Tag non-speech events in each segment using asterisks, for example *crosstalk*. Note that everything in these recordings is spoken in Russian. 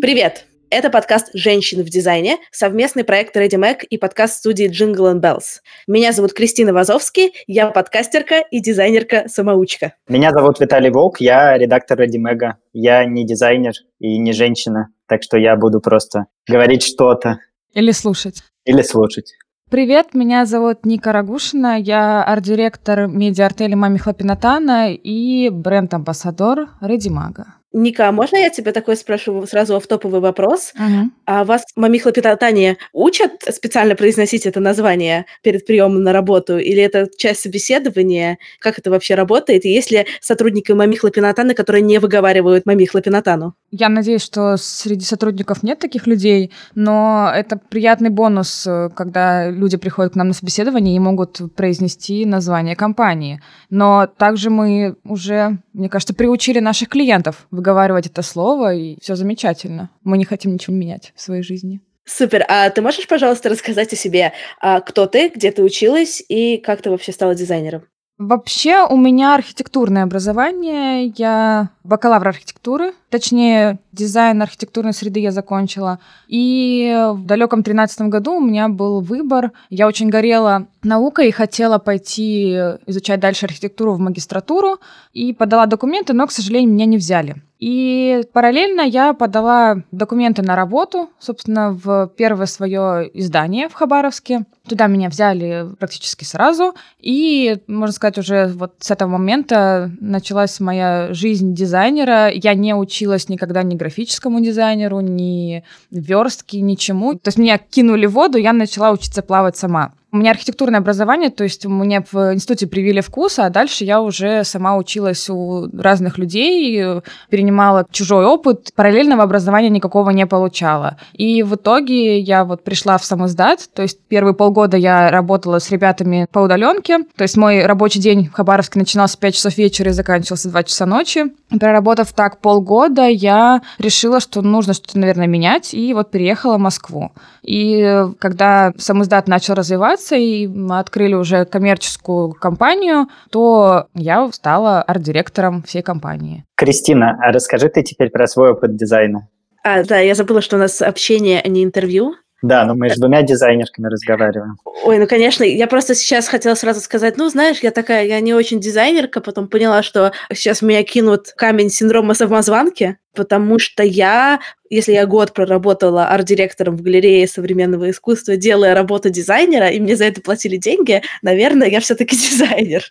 Привет! Это подкаст «Женщины в дизайне», совместный проект Ready Mac и подкаст студии Jingle and Bells. Меня зовут Кристина Вазовский, я подкастерка и дизайнерка-самоучка. Меня зовут Виталий Волк, я редактор Ready Mac. Я не дизайнер и не женщина, так что я буду просто говорить что-то. Или слушать. Или слушать. Привет, меня зовут Ника Рагушина, я арт-директор медиа-артели Мами Хлопинатана и бренд-амбассадор Редимага. Ника, а можно я тебе такой спрошу сразу в топовый вопрос? Угу. А вас мамихло питание учат специально произносить это название перед приемом на работу? Или это часть собеседования? Как это вообще работает? И есть ли сотрудники мамихло пинатана, которые не выговаривают мамихло пинатану? Я надеюсь, что среди сотрудников нет таких людей, но это приятный бонус, когда люди приходят к нам на собеседование и могут произнести название компании. Но также мы уже, мне кажется, приучили наших клиентов выговаривать это слово, и все замечательно. Мы не хотим ничего менять в своей жизни. Супер. А ты можешь, пожалуйста, рассказать о себе? А кто ты, где ты училась и как ты вообще стала дизайнером? Вообще у меня архитектурное образование. Я бакалавр архитектуры, точнее, дизайн архитектурной среды я закончила. И в далеком тринадцатом году у меня был выбор. Я очень горела наукой и хотела пойти изучать дальше архитектуру в магистратуру. И подала документы, но, к сожалению, меня не взяли. И параллельно я подала документы на работу, собственно, в первое свое издание в Хабаровске. Туда меня взяли практически сразу. И, можно сказать, уже вот с этого момента началась моя жизнь дизайнера. Я не училась никогда ни графическому дизайнеру, ни верстке, ничему. То есть меня кинули в воду, я начала учиться плавать сама. У меня архитектурное образование, то есть мне в институте привили вкус, а дальше я уже сама училась у разных людей, перенимала чужой опыт, параллельного образования никакого не получала. И в итоге я вот пришла в сам издат, то есть первые полгода я работала с ребятами по удаленке, то есть мой рабочий день в Хабаровске начинался в 5 часов вечера и заканчивался в 2 часа ночи. Проработав так полгода, я решила, что нужно что-то, наверное, менять, и вот переехала в Москву. И когда сам издат начал развиваться, и мы открыли уже коммерческую компанию, то я стала арт-директором всей компании. Кристина, а расскажи ты теперь про свой опыт дизайна. А, да, я забыла, что у нас общение, а не интервью. Да, но мы с двумя дизайнерками разговариваем. Ой, ну, конечно, я просто сейчас хотела сразу сказать, ну, знаешь, я такая, я не очень дизайнерка, потом поняла, что сейчас меня кинут камень синдрома самозванки, потому что я, если я год проработала арт-директором в галерее современного искусства, делая работу дизайнера, и мне за это платили деньги, наверное, я все-таки *laughs* дизайнер.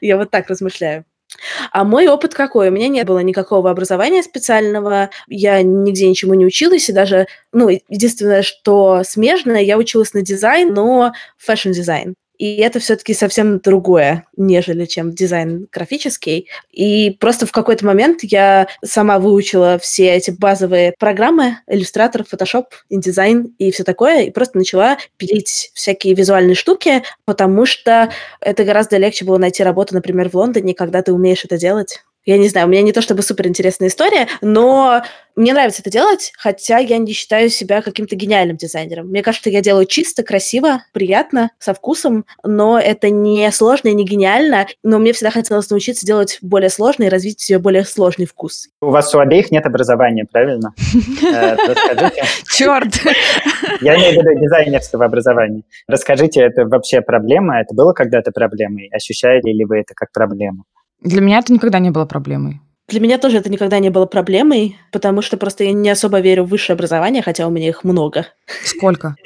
Я вот так размышляю. А мой опыт какой? У меня не было никакого образования специального, я нигде ничему не училась, и даже, ну, единственное, что смежное, я училась на дизайн, но fashion-дизайн. И это все-таки совсем другое, нежели чем дизайн графический. И просто в какой-то момент я сама выучила все эти базовые программы, Illustrator, Photoshop, InDesign и все такое, и просто начала пилить всякие визуальные штуки, потому что это гораздо легче было найти работу, например, в Лондоне, когда ты умеешь это делать. Я не знаю, у меня не то чтобы супер интересная история, но мне нравится это делать, хотя я не считаю себя каким-то гениальным дизайнером. Мне кажется, я делаю чисто, красиво, приятно, со вкусом, но это не сложно и не гениально, но мне всегда хотелось научиться делать более сложный и развить себе более сложный вкус. У вас у обеих нет образования, правильно? *laughs* Э, расскажите. Черт! *laughs* Я имею в виду дизайнерского образования. Расскажите, это вообще проблема? Это было когда-то проблемой? Ощущаете ли вы это как проблему? Для меня это никогда не было проблемой. Для меня тоже это никогда не было проблемой, потому что просто я не особо верю в высшее образование, хотя у меня их много. Сколько? *laughs*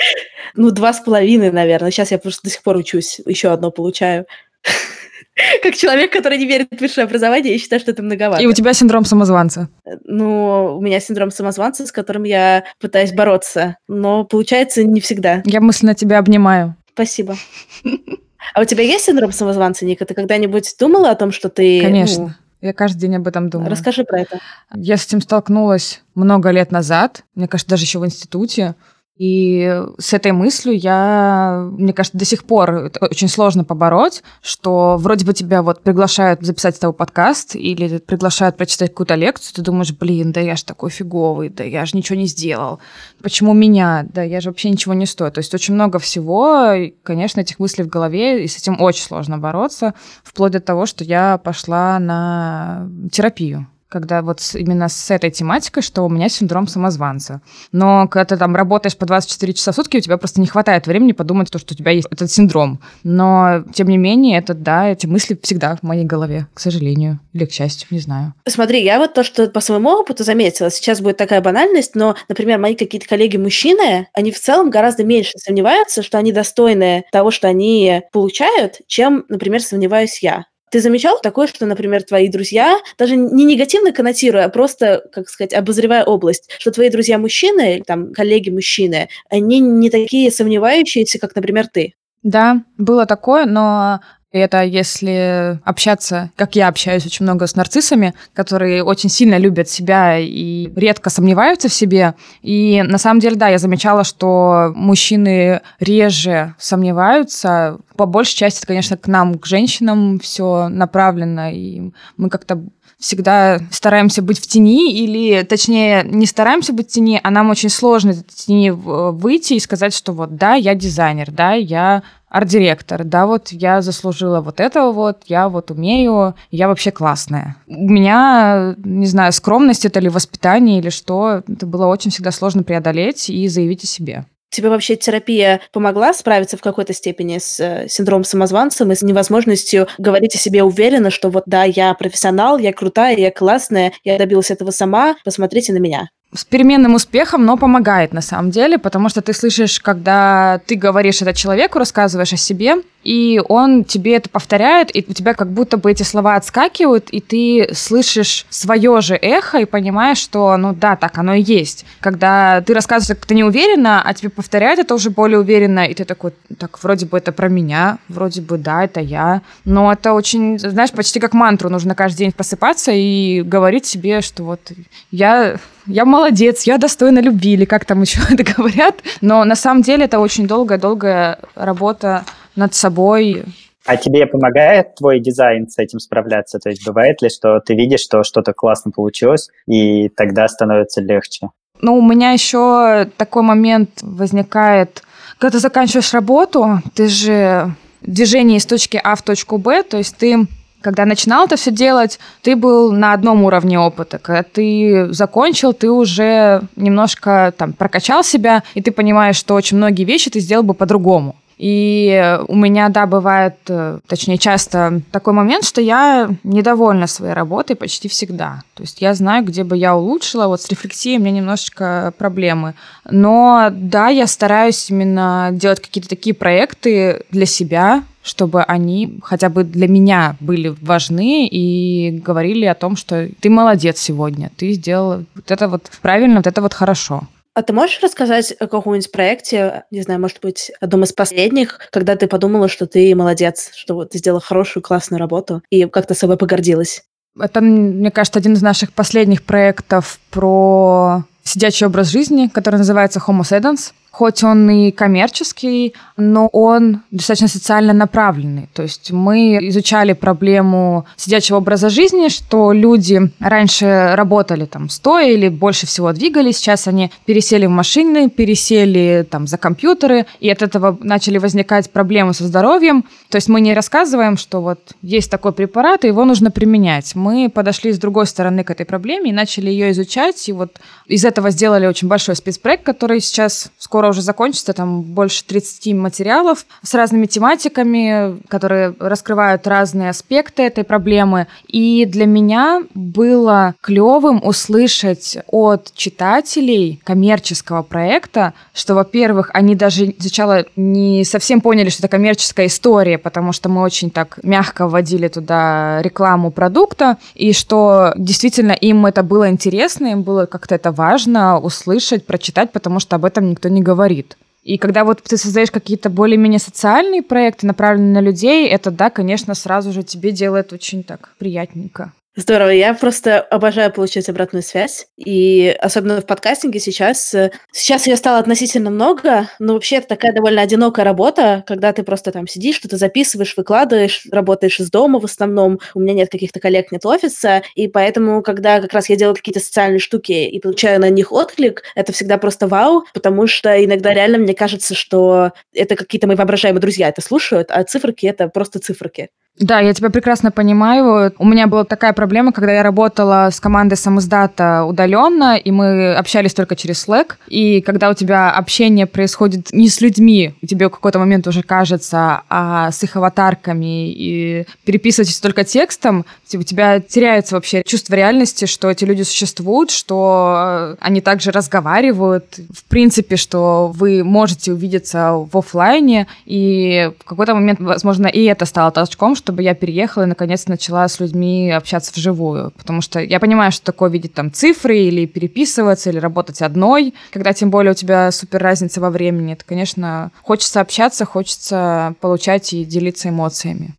Ну, два с половиной, наверное. Сейчас я просто до сих пор учусь, еще одно получаю. *laughs* Как человек, который не верит в высшее образование, я считаю, что это многовато. И у тебя синдром самозванца. Ну, у меня синдром самозванца, с которым я пытаюсь бороться, но получается не всегда. Я мысленно тебя обнимаю. Спасибо. *laughs* А у тебя есть синдром самозванца, Ника? Ты когда-нибудь думала о том, что ты... Конечно. Ну, я каждый день об этом думаю. Расскажи про это. Я с этим столкнулась много лет назад. Мне кажется, даже еще в институте. И с этой мыслью я, мне кажется, до сих пор это очень сложно побороть, что вроде бы тебя вот приглашают записать с тобой подкаст или приглашают прочитать какую-то лекцию, ты думаешь, блин, да я же такой фиговый, да я же ничего не сделал. Почему меня? Да я же вообще ничего не стою. То есть очень много всего, и, конечно, этих мыслей в голове, и с этим очень сложно бороться, вплоть до того, что я пошла на терапию когда вот именно с этой тематикой, что у меня синдром самозванца. Но когда ты там работаешь по 24 часа в сутки, у тебя просто не хватает времени подумать, то, что у тебя есть этот синдром. Но, тем не менее, это, да, эти мысли всегда в моей голове, к сожалению. Или к счастью, не знаю. Смотри, я вот то, что по своему опыту заметила, сейчас будет такая банальность, но, например, мои какие-то коллеги-мужчины, они в целом гораздо меньше сомневаются, что они достойны того, что они получают, чем, например, сомневаюсь я. Ты замечал такое, что, например, твои друзья, даже не негативно коннотируя, а просто, как сказать, обозревая область, что твои друзья-мужчины, там, коллеги-мужчины, они не такие сомневающиеся, как, например, ты? Да, было такое, но и это если общаться, как я общаюсь очень много с нарциссами, которые очень сильно любят себя и редко сомневаются в себе. И на самом деле, да, я замечала, что мужчины реже сомневаются. По большей части, это, конечно, к нам, к женщинам все направлено, и мы как-то всегда стараемся быть в тени, или, точнее, не стараемся быть в тени, а нам очень сложно из тени выйти и сказать, что вот, да, я дизайнер, да, я арт-директор, да, вот я заслужила вот этого вот, я вот умею, я вообще классная. У меня, не знаю, скромность это ли воспитание или что, это было очень всегда сложно преодолеть и заявить о себе. Тебе вообще терапия помогла справиться в какой-то степени с э, синдромом самозванцем и с невозможностью говорить о себе уверенно, что вот да, я профессионал, я крутая, я классная, я добилась этого сама, посмотрите на меня с переменным успехом, но помогает на самом деле, потому что ты слышишь, когда ты говоришь это человеку, рассказываешь о себе, и он тебе это повторяет, и у тебя как будто бы эти слова отскакивают, и ты слышишь свое же эхо и понимаешь, что, ну да, так оно и есть. Когда ты рассказываешь как-то неуверенно, а тебе повторяют это уже более уверенно, и ты такой, так, вроде бы это про меня, вроде бы да, это я. Но это очень, знаешь, почти как мантру нужно каждый день просыпаться и говорить себе, что вот я я молодец, я достойна любви, или как там еще *laughs* это говорят. Но на самом деле это очень долгая-долгая работа над собой. А тебе помогает твой дизайн с этим справляться? То есть бывает ли, что ты видишь, что что-то классно получилось, и тогда становится легче? Ну, у меня еще такой момент возникает, когда ты заканчиваешь работу, ты же движение из точки А в точку Б, то есть ты когда начинал это все делать, ты был на одном уровне опыта. Когда ты закончил, ты уже немножко там прокачал себя, и ты понимаешь, что очень многие вещи ты сделал бы по-другому. И у меня, да, бывает, э, точнее, часто такой момент, что я недовольна своей работой почти всегда. То есть я знаю, где бы я улучшила. Вот с рефлексией у меня немножечко проблемы. Но да, я стараюсь именно делать какие-то такие проекты для себя, чтобы они хотя бы для меня были важны и говорили о том, что ты молодец сегодня, ты сделал вот это вот правильно, вот это вот хорошо. А ты можешь рассказать о каком-нибудь проекте, не знаю, может быть, одном из последних, когда ты подумала, что ты молодец, что вот ты сделала хорошую, классную работу и как-то собой погордилась? Это, мне кажется, один из наших последних проектов про сидячий образ жизни, который называется Homo Sedens хоть он и коммерческий, но он достаточно социально направленный. То есть мы изучали проблему сидячего образа жизни, что люди раньше работали там стоя или больше всего двигались, сейчас они пересели в машины, пересели там за компьютеры, и от этого начали возникать проблемы со здоровьем. То есть мы не рассказываем, что вот есть такой препарат, и его нужно применять. Мы подошли с другой стороны к этой проблеме и начали ее изучать, и вот из этого сделали очень большой спецпроект, который сейчас скоро скоро уже закончится, там больше 30 материалов с разными тематиками, которые раскрывают разные аспекты этой проблемы. И для меня было клевым услышать от читателей коммерческого проекта, что, во-первых, они даже сначала не совсем поняли, что это коммерческая история, потому что мы очень так мягко вводили туда рекламу продукта, и что действительно им это было интересно, им было как-то это важно услышать, прочитать, потому что об этом никто не говорил говорит. И когда вот ты создаешь какие-то более-менее социальные проекты, направленные на людей, это, да, конечно, сразу же тебе делает очень так приятненько. Здорово. Я просто обожаю получать обратную связь. И особенно в подкастинге сейчас. Сейчас ее стало относительно много, но вообще это такая довольно одинокая работа, когда ты просто там сидишь, что-то записываешь, выкладываешь, работаешь из дома в основном. У меня нет каких-то коллег, нет офиса. И поэтому, когда как раз я делаю какие-то социальные штуки и получаю на них отклик, это всегда просто вау, потому что иногда реально мне кажется, что это какие-то мои воображаемые друзья это слушают, а циферки — это просто циферки. Да, я тебя прекрасно понимаю. У меня была такая проблема, когда я работала с командой самоздата удаленно, и мы общались только через Slack. И когда у тебя общение происходит не с людьми, тебе в какой-то момент уже кажется, а с их аватарками, и переписываетесь только текстом, у тебя теряется вообще чувство реальности, что эти люди существуют, что они также разговаривают, в принципе, что вы можете увидеться в офлайне, и в какой-то момент, возможно, и это стало толчком, чтобы я переехала и наконец начала с людьми общаться вживую. Потому что я понимаю, что такое видеть там цифры или переписываться, или работать одной, когда тем более у тебя супер разница во времени. Это, конечно, хочется общаться, хочется получать и делиться эмоциями.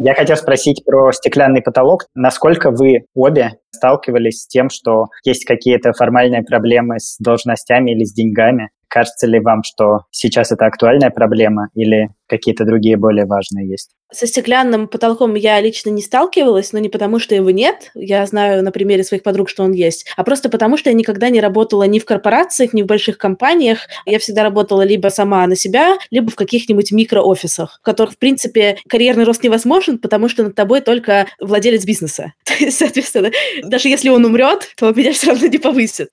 Я хотел спросить про стеклянный потолок. Насколько вы обе сталкивались с тем, что есть какие-то формальные проблемы с должностями или с деньгами? Кажется ли вам, что сейчас это актуальная проблема или какие-то другие более важные есть? Со стеклянным потолком я лично не сталкивалась, но не потому, что его нет. Я знаю на примере своих подруг, что он есть, а просто потому, что я никогда не работала ни в корпорациях, ни в больших компаниях. Я всегда работала либо сама на себя, либо в каких-нибудь микроофисах, в которых, в принципе, карьерный рост невозможен, потому что над тобой только владелец бизнеса. *laughs* То есть, соответственно, даже если он умрет, то меня все равно не повысят.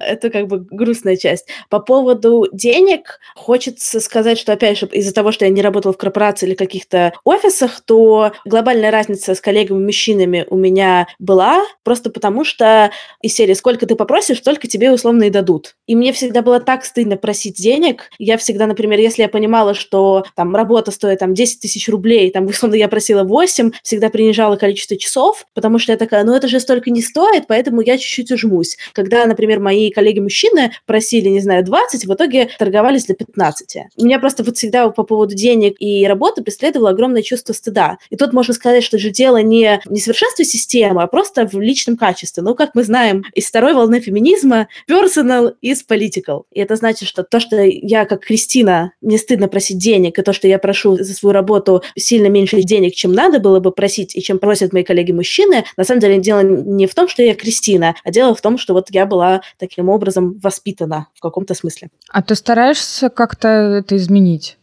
Это как бы грустная часть. По поводу денег хочется сказать, что, опять же, из-за того, что я не работала в корпорации или каких-то офисах, то глобальная разница с коллегами-мужчинами у меня была, просто потому что из серии «Сколько ты попросишь, столько тебе условно и дадут». И мне всегда было так стыдно просить денег. Я всегда, например, если я понимала, что там работа стоит там 10 тысяч рублей, там, условно, я просила 8, всегда принижала количество часов, потому что я такая, ну это же столько не стоит, поэтому я чуть-чуть ужмусь. Когда, например, мои коллеги-мужчины просили, не знаю, 20, в итоге торговались для 15. У меня просто вот всегда по поводу денег и работы преследовало огромное чувство стыда. И тут можно сказать, что же дело не в несовершенстве системы, а просто в личном качестве. Ну, как мы знаем из второй волны феминизма, personal is political. И это значит, что то, что я как Кристина, мне стыдно просить денег, и то, что я прошу за свою работу сильно меньше денег, чем надо было бы просить, и чем просят мои коллеги-мужчины, на самом деле дело не в том, что я Кристина, а дело в том, что вот я была таким образом воспитана в каком-то смысле. А ты стараешься как-то это изменить?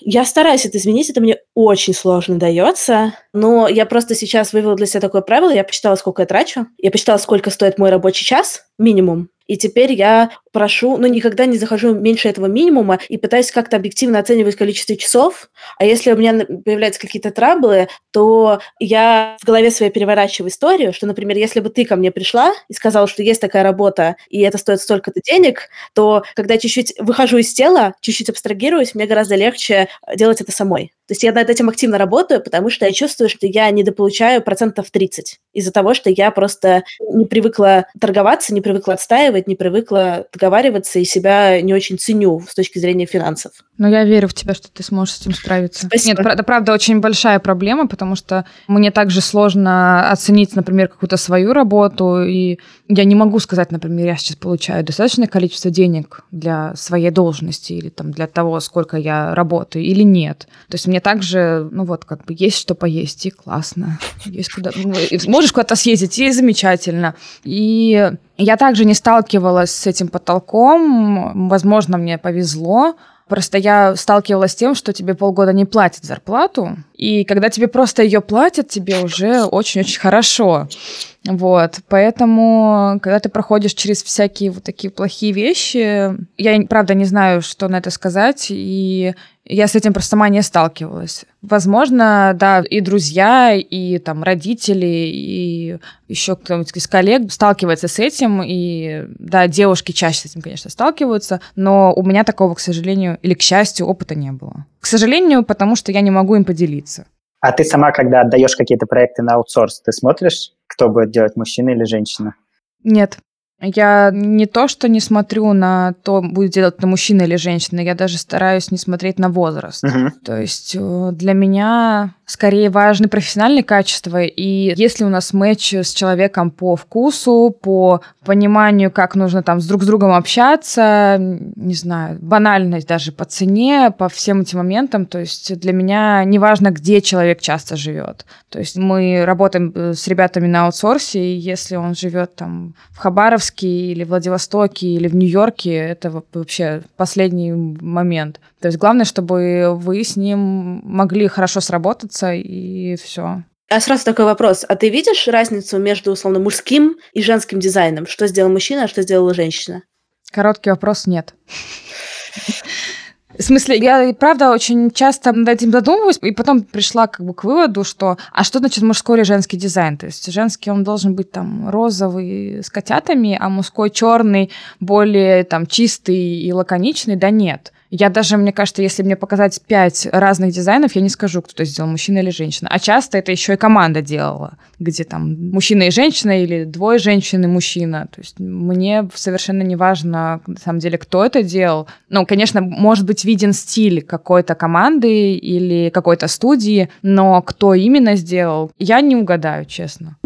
Я стараюсь это изменить, это мне очень сложно дается, но я просто сейчас вывела для себя такое правило, я посчитала, сколько я трачу, я посчитала, сколько стоит мой рабочий час, минимум, и теперь я прошу, ну, никогда не захожу меньше этого минимума и пытаюсь как-то объективно оценивать количество часов. А если у меня появляются какие-то траблы, то я в голове своей переворачиваю историю, что, например, если бы ты ко мне пришла и сказала, что есть такая работа, и это стоит столько-то денег, то когда чуть-чуть выхожу из тела, чуть-чуть абстрагируюсь, мне гораздо легче делать это самой. То есть я над этим активно работаю, потому что я чувствую, что я недополучаю процентов 30 из-за того, что я просто не привыкла торговаться, не привыкла отстаивать, не привыкла договариваться и себя не очень ценю с точки зрения финансов. Но я верю в тебя, что ты сможешь с этим справиться. Спасибо. Нет, это правда очень большая проблема, потому что мне также сложно оценить, например, какую-то свою работу, и я не могу сказать, например, я сейчас получаю достаточное количество денег для своей должности или там для того, сколько я работаю, или нет. То есть мне также, ну вот, как бы есть что поесть, и классно. Есть куда... Ну, *laughs* можешь куда-то съездить, и замечательно. И я также не сталкивалась с этим потолком. Возможно, мне повезло. Просто я сталкивалась с тем, что тебе полгода не платят зарплату, и когда тебе просто ее платят, тебе уже очень-очень хорошо. Вот, поэтому, когда ты проходишь через всякие вот такие плохие вещи, я, правда, не знаю, что на это сказать, и я с этим просто сама не сталкивалась. Возможно, да, и друзья, и там родители, и еще кто-нибудь из коллег сталкивается с этим, и да, девушки чаще с этим, конечно, сталкиваются, но у меня такого, к сожалению, или к счастью, опыта не было. К сожалению, потому что я не могу им поделиться. А ты сама, когда отдаешь какие-то проекты на аутсорс, ты смотришь, кто будет делать, мужчина или женщина? Нет. Я не то, что не смотрю на то, будет делать это мужчина или женщина, я даже стараюсь не смотреть на возраст. Мгм. То есть э, для меня скорее важны профессиональные качества, и если у нас матч с человеком по вкусу, по пониманию, как нужно там с друг с другом общаться, не знаю, банальность даже по цене, по всем этим моментам, то есть для меня не важно, где человек часто живет. То есть мы работаем э, с ребятами на аутсорсе, и если он живет там в Хабаровске или Владивостоке или в Нью-Йорке, это во- вообще последний момент. То есть главное, чтобы вы с ним могли хорошо сработаться, и все. А сразу такой вопрос. А ты видишь разницу между, условно, мужским и женским дизайном? Что сделал мужчина, а что сделала женщина? Короткий вопрос нет. В смысле, я правда очень часто над этим задумываюсь, и потом пришла как бы к выводу, что а что значит мужской или женский дизайн? То есть женский он должен быть там розовый с котятами, а мужской черный, более там чистый и лаконичный, да нет. Я даже, мне кажется, если мне показать пять разных дизайнов, я не скажу, кто это сделал, мужчина или женщина. А часто это еще и команда делала, где там мужчина и женщина или двое женщин и мужчина. То есть мне совершенно не важно, на самом деле, кто это делал. Ну, конечно, может быть виден стиль какой-то команды или какой-то студии, но кто именно сделал, я не угадаю, честно.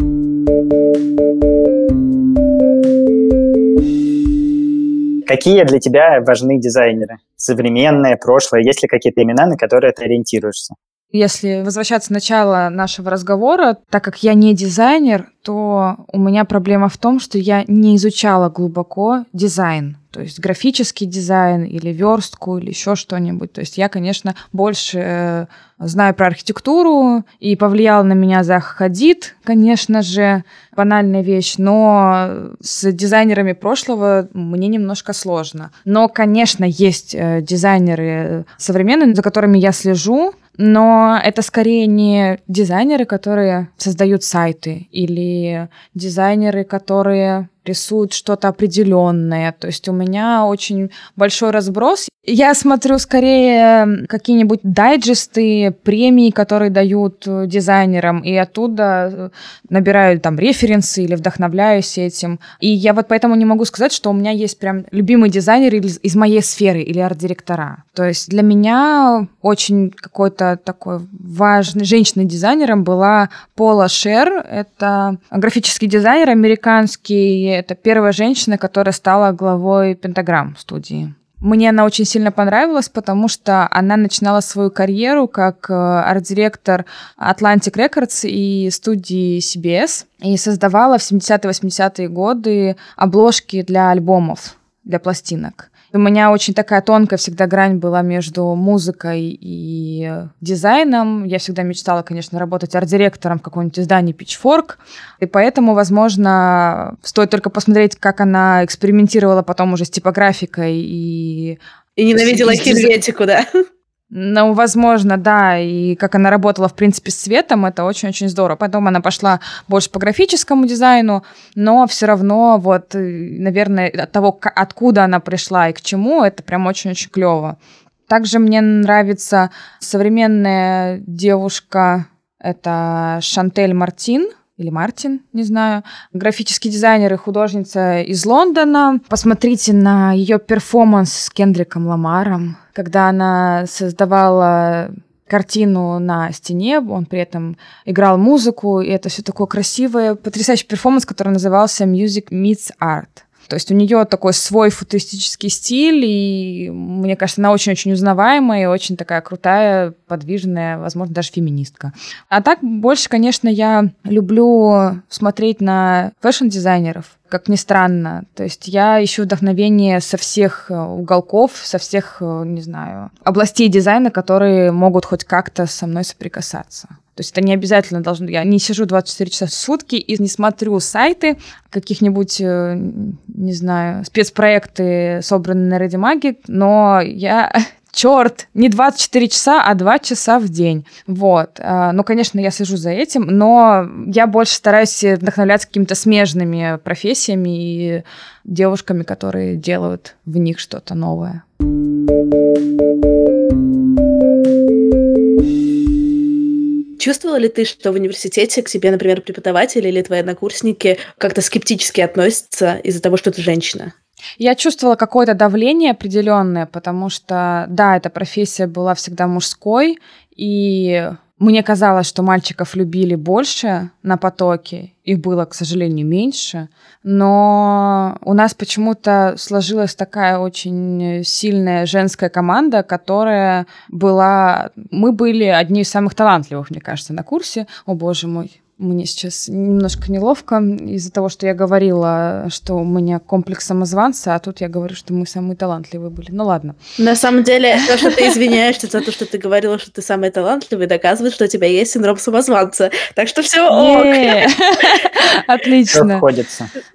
Какие для тебя важны дизайнеры? Современные, прошлое? Есть ли какие-то имена, на которые ты ориентируешься? Если возвращаться к начала нашего разговора, так как я не дизайнер, то у меня проблема в том, что я не изучала глубоко дизайн. То есть графический дизайн или верстку или еще что-нибудь. То есть я, конечно, больше э, знаю про архитектуру и повлиял на меня Зах Хадид, конечно же, банальная вещь, но с дизайнерами прошлого мне немножко сложно. Но, конечно, есть э, дизайнеры современные, за которыми я слежу, но это скорее не дизайнеры, которые создают сайты, или дизайнеры, которые рисуют что-то определенное. То есть у меня очень большой разброс. Я смотрю скорее какие-нибудь дайджесты, премии, которые дают э, дизайнерам, и оттуда э, набираю там референсы или вдохновляюсь этим. И я вот поэтому не могу сказать, что у меня есть прям любимый дизайнер из, моей сферы или арт-директора. То есть для меня очень какой-то такой важный женщиной дизайнером была Пола Шер. Это графический дизайнер американский. Это первая женщина, которая стала главой Пентаграм студии. Мне она очень сильно понравилась, потому что она начинала свою карьеру как э, арт-директор Atlantic Records и студии CBS и создавала в 70-80-е годы обложки для альбомов, для пластинок. У меня очень такая тонкая всегда грань была между музыкой и дизайном. Я всегда мечтала, конечно, работать арт-директором в каком-нибудь издании Pitchfork. И поэтому, возможно, стоит только посмотреть, как она экспериментировала потом уже с типографикой и... И ненавидела Хельветику, да? Ну, возможно, да, и как она работала, в принципе, с цветом, это очень-очень здорово. Потом она пошла больше по графическому дизайну, но все равно, вот, э, наверное, от того, откуда она пришла и к чему, это прям очень-очень клево. Также мне нравится современная девушка, это Шантель Мартин, или Мартин, не знаю, графический дизайнер и художница из Лондона. Посмотрите на ее перформанс с Кендриком Ламаром, когда она создавала картину на стене, он при этом играл музыку, и это все такое красивое, потрясающий перформанс, который назывался Music Meets Art. То есть у нее такой свой футуристический стиль, и мне кажется, она очень-очень узнаваемая и очень такая крутая, подвижная, возможно, даже феминистка. А так больше, конечно, я люблю смотреть на fashion-дизайнеров, как ни странно. То есть я ищу вдохновение со всех э, уголков, со всех, э, не знаю, областей дизайна, которые могут хоть как-то со мной соприкасаться. То есть это не обязательно должно... Я не сижу 24 часа в сутки и не смотрю сайты каких-нибудь, э, не знаю, спецпроекты, собранные на Редимаге, но я *laughs* черт, не 24 часа, а 2 часа в день. Вот. А, Ну, конечно, я слежу за этим, но я больше стараюсь вдохновляться какими-то смежными профессиями и девушками, которые делают в них что-то новое. Чувствовала ли ты, что в университете к тебе, например, преподаватели или твои однокурсники как-то скептически относятся из-за того, что ты женщина? Я чувствовала какое-то давление определенное, потому что, да, эта профессия была всегда мужской, и мне казалось, что мальчиков любили больше на потоке, их было, к сожалению, меньше, но у нас почему-то сложилась такая очень сильная женская команда, которая была... Мы были одни из самых талантливых, мне кажется, на курсе. О, боже мой, мне сейчас немножко неловко из-за того, что я говорила, что у меня комплекс самозванца, а тут я говорю, что мы самые талантливые были. Ну ладно. На самом деле, то, что ты извиняешься за то, что ты говорила, что ты самый талантливый, доказывает, что у тебя есть синдром самозванца. Так что все ок. *laughs* Отлично.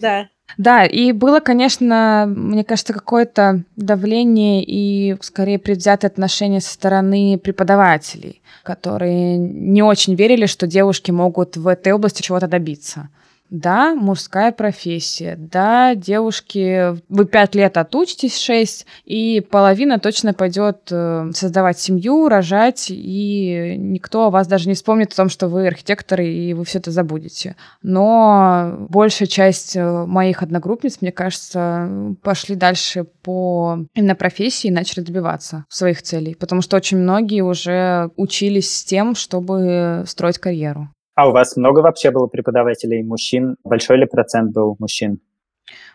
Да. Да, и было, конечно, мне кажется, какое-то давление и скорее предвзятое отношение со стороны преподавателей, которые не очень верили, что девушки могут в этой области чего-то добиться. Да, мужская профессия. Да, девушки, вы пять лет отучитесь, шесть, и половина точно пойдет э, создавать семью, рожать, и никто о вас даже не вспомнит о том, что вы архитекторы, и вы все это забудете. Но большая часть э, моих одногруппниц, мне кажется, пошли дальше по именно профессии и начали добиваться своих целей, потому что очень многие уже учились с тем, чтобы строить карьеру. А у вас много вообще было преподавателей мужчин? Большой ли процент был мужчин?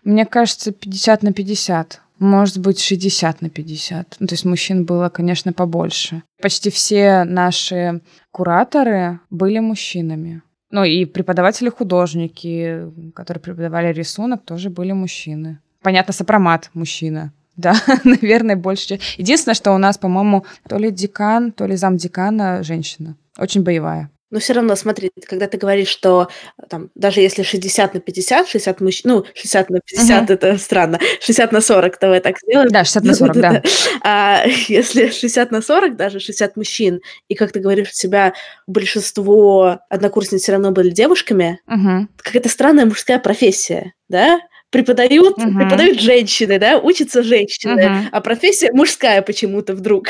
Мне кажется, 50 на 50. Может быть, 60 на 50. Ну, то есть мужчин было, конечно, побольше. Почти все наши кураторы были мужчинами. Ну и преподаватели-художники, которые преподавали рисунок, тоже были мужчины. Понятно, сопромат мужчина. *laughs* Да, наверное, больше. Единственное, что у нас, по-моему, то ли декан, то ли замдекана женщина. Очень боевая. Но все равно, смотри, когда ты говоришь, что там, даже если 60 на 50, 60 мужчин, ну, 60 на 50 угу. это странно, *laughs* 60 на 40, давай так сделаем. Да, 60 на 40, *laughs* да. А *laughs* если 60 на 40, даже 60 мужчин, и как ты говоришь, у тебя большинство однокурсниц все равно были девушками, угу. какая-то странная мужская профессия, да? Преподают, угу. преподают женщины, да, учатся женщины, угу. а профессия мужская почему-то вдруг.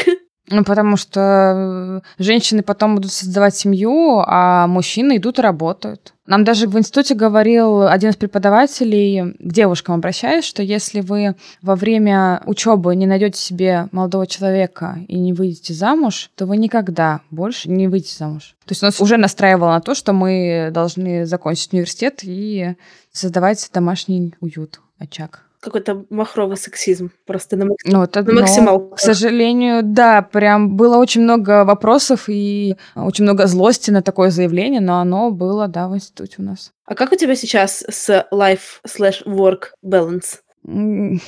Ну, потому что э, женщины потом будут создавать семью, а мужчины идут и работают. Нам даже в институте говорил один из преподавателей, к девушкам обращаясь, что если вы во время учебы не найдете себе молодого человека и не выйдете замуж, то вы никогда больше не выйдете замуж. То есть нас уже настраивало на то, что мы должны закончить университет и создавать домашний уют, очаг какой-то махровый сексизм просто на, максим... ну, это, на максималку. к сожалению, да, прям было очень много вопросов и очень много злости на такое заявление, но оно было, да, в институте у нас. А как у тебя сейчас с life slash work balance? *laughs* я,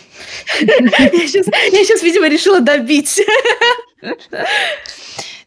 сейчас, я сейчас, видимо, решила добить.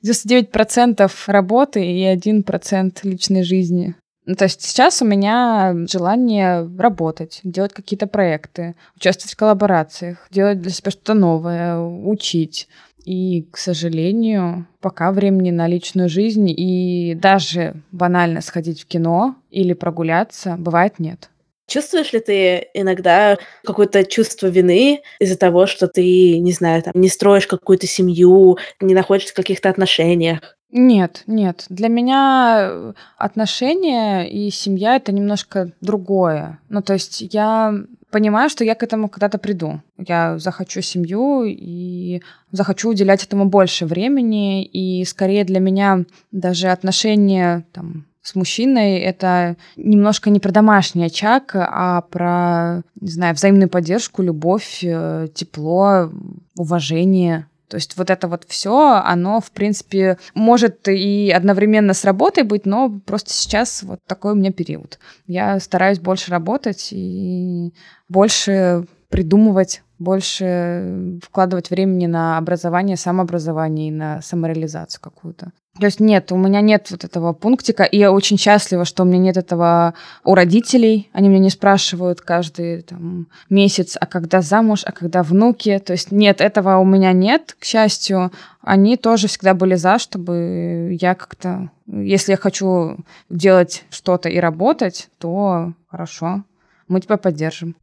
99% работы и 1% личной жизни. Ну, то есть сейчас у меня желание работать, делать какие-то проекты, участвовать в коллаборациях, делать для себя что-то новое, учить. И, к сожалению, пока времени на личную жизнь и даже банально сходить в кино или прогуляться, бывает нет. Чувствуешь ли ты иногда какое-то чувство вины из-за того, что ты, не знаю, там, не строишь какую-то семью, не находишься в каких-то отношениях? Нет, нет. Для меня э, отношения и семья это немножко другое. Ну, то есть я понимаю, что я к этому когда-то приду. Я захочу семью и захочу уделять этому больше времени. И скорее для меня даже отношения там, с мужчиной это немножко не про домашний очаг, а про, не знаю, взаимную поддержку, любовь, э, тепло, уважение. То есть вот это вот все, оно, в принципе, может и одновременно с работой быть, но просто сейчас вот такой у меня период. Я стараюсь больше работать и больше придумывать, больше вкладывать времени на образование, самообразование и на самореализацию какую-то. То есть нет, у меня нет вот этого пунктика, и я очень счастлива, что у меня нет этого у родителей. Они меня не спрашивают каждый там, месяц, а когда замуж, а когда внуки. То есть нет, этого у меня нет, к счастью. Они тоже всегда были за, чтобы я как-то... Если я хочу делать что-то и работать, то хорошо, мы тебя поддержим.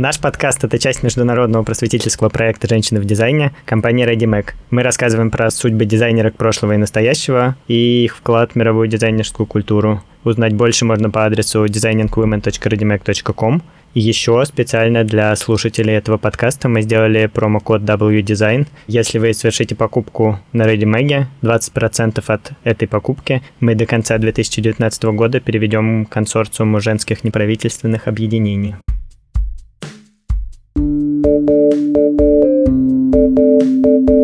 Наш подкаст — это часть международного просветительского проекта «Женщины в дизайне» компании ReadyMac. Мы рассказываем про судьбы дизайнерок прошлого и настоящего и их вклад в мировую дизайнерскую культуру. Узнать больше можно по адресу designingwomen.readymac.com. Еще специально для слушателей этого подкаста мы сделали промокод WDesign. Если вы совершите покупку на ReadyMag, 20% от этой покупки мы до конца 2019 года переведем консорциуму женских неправительственных объединений. Thank you.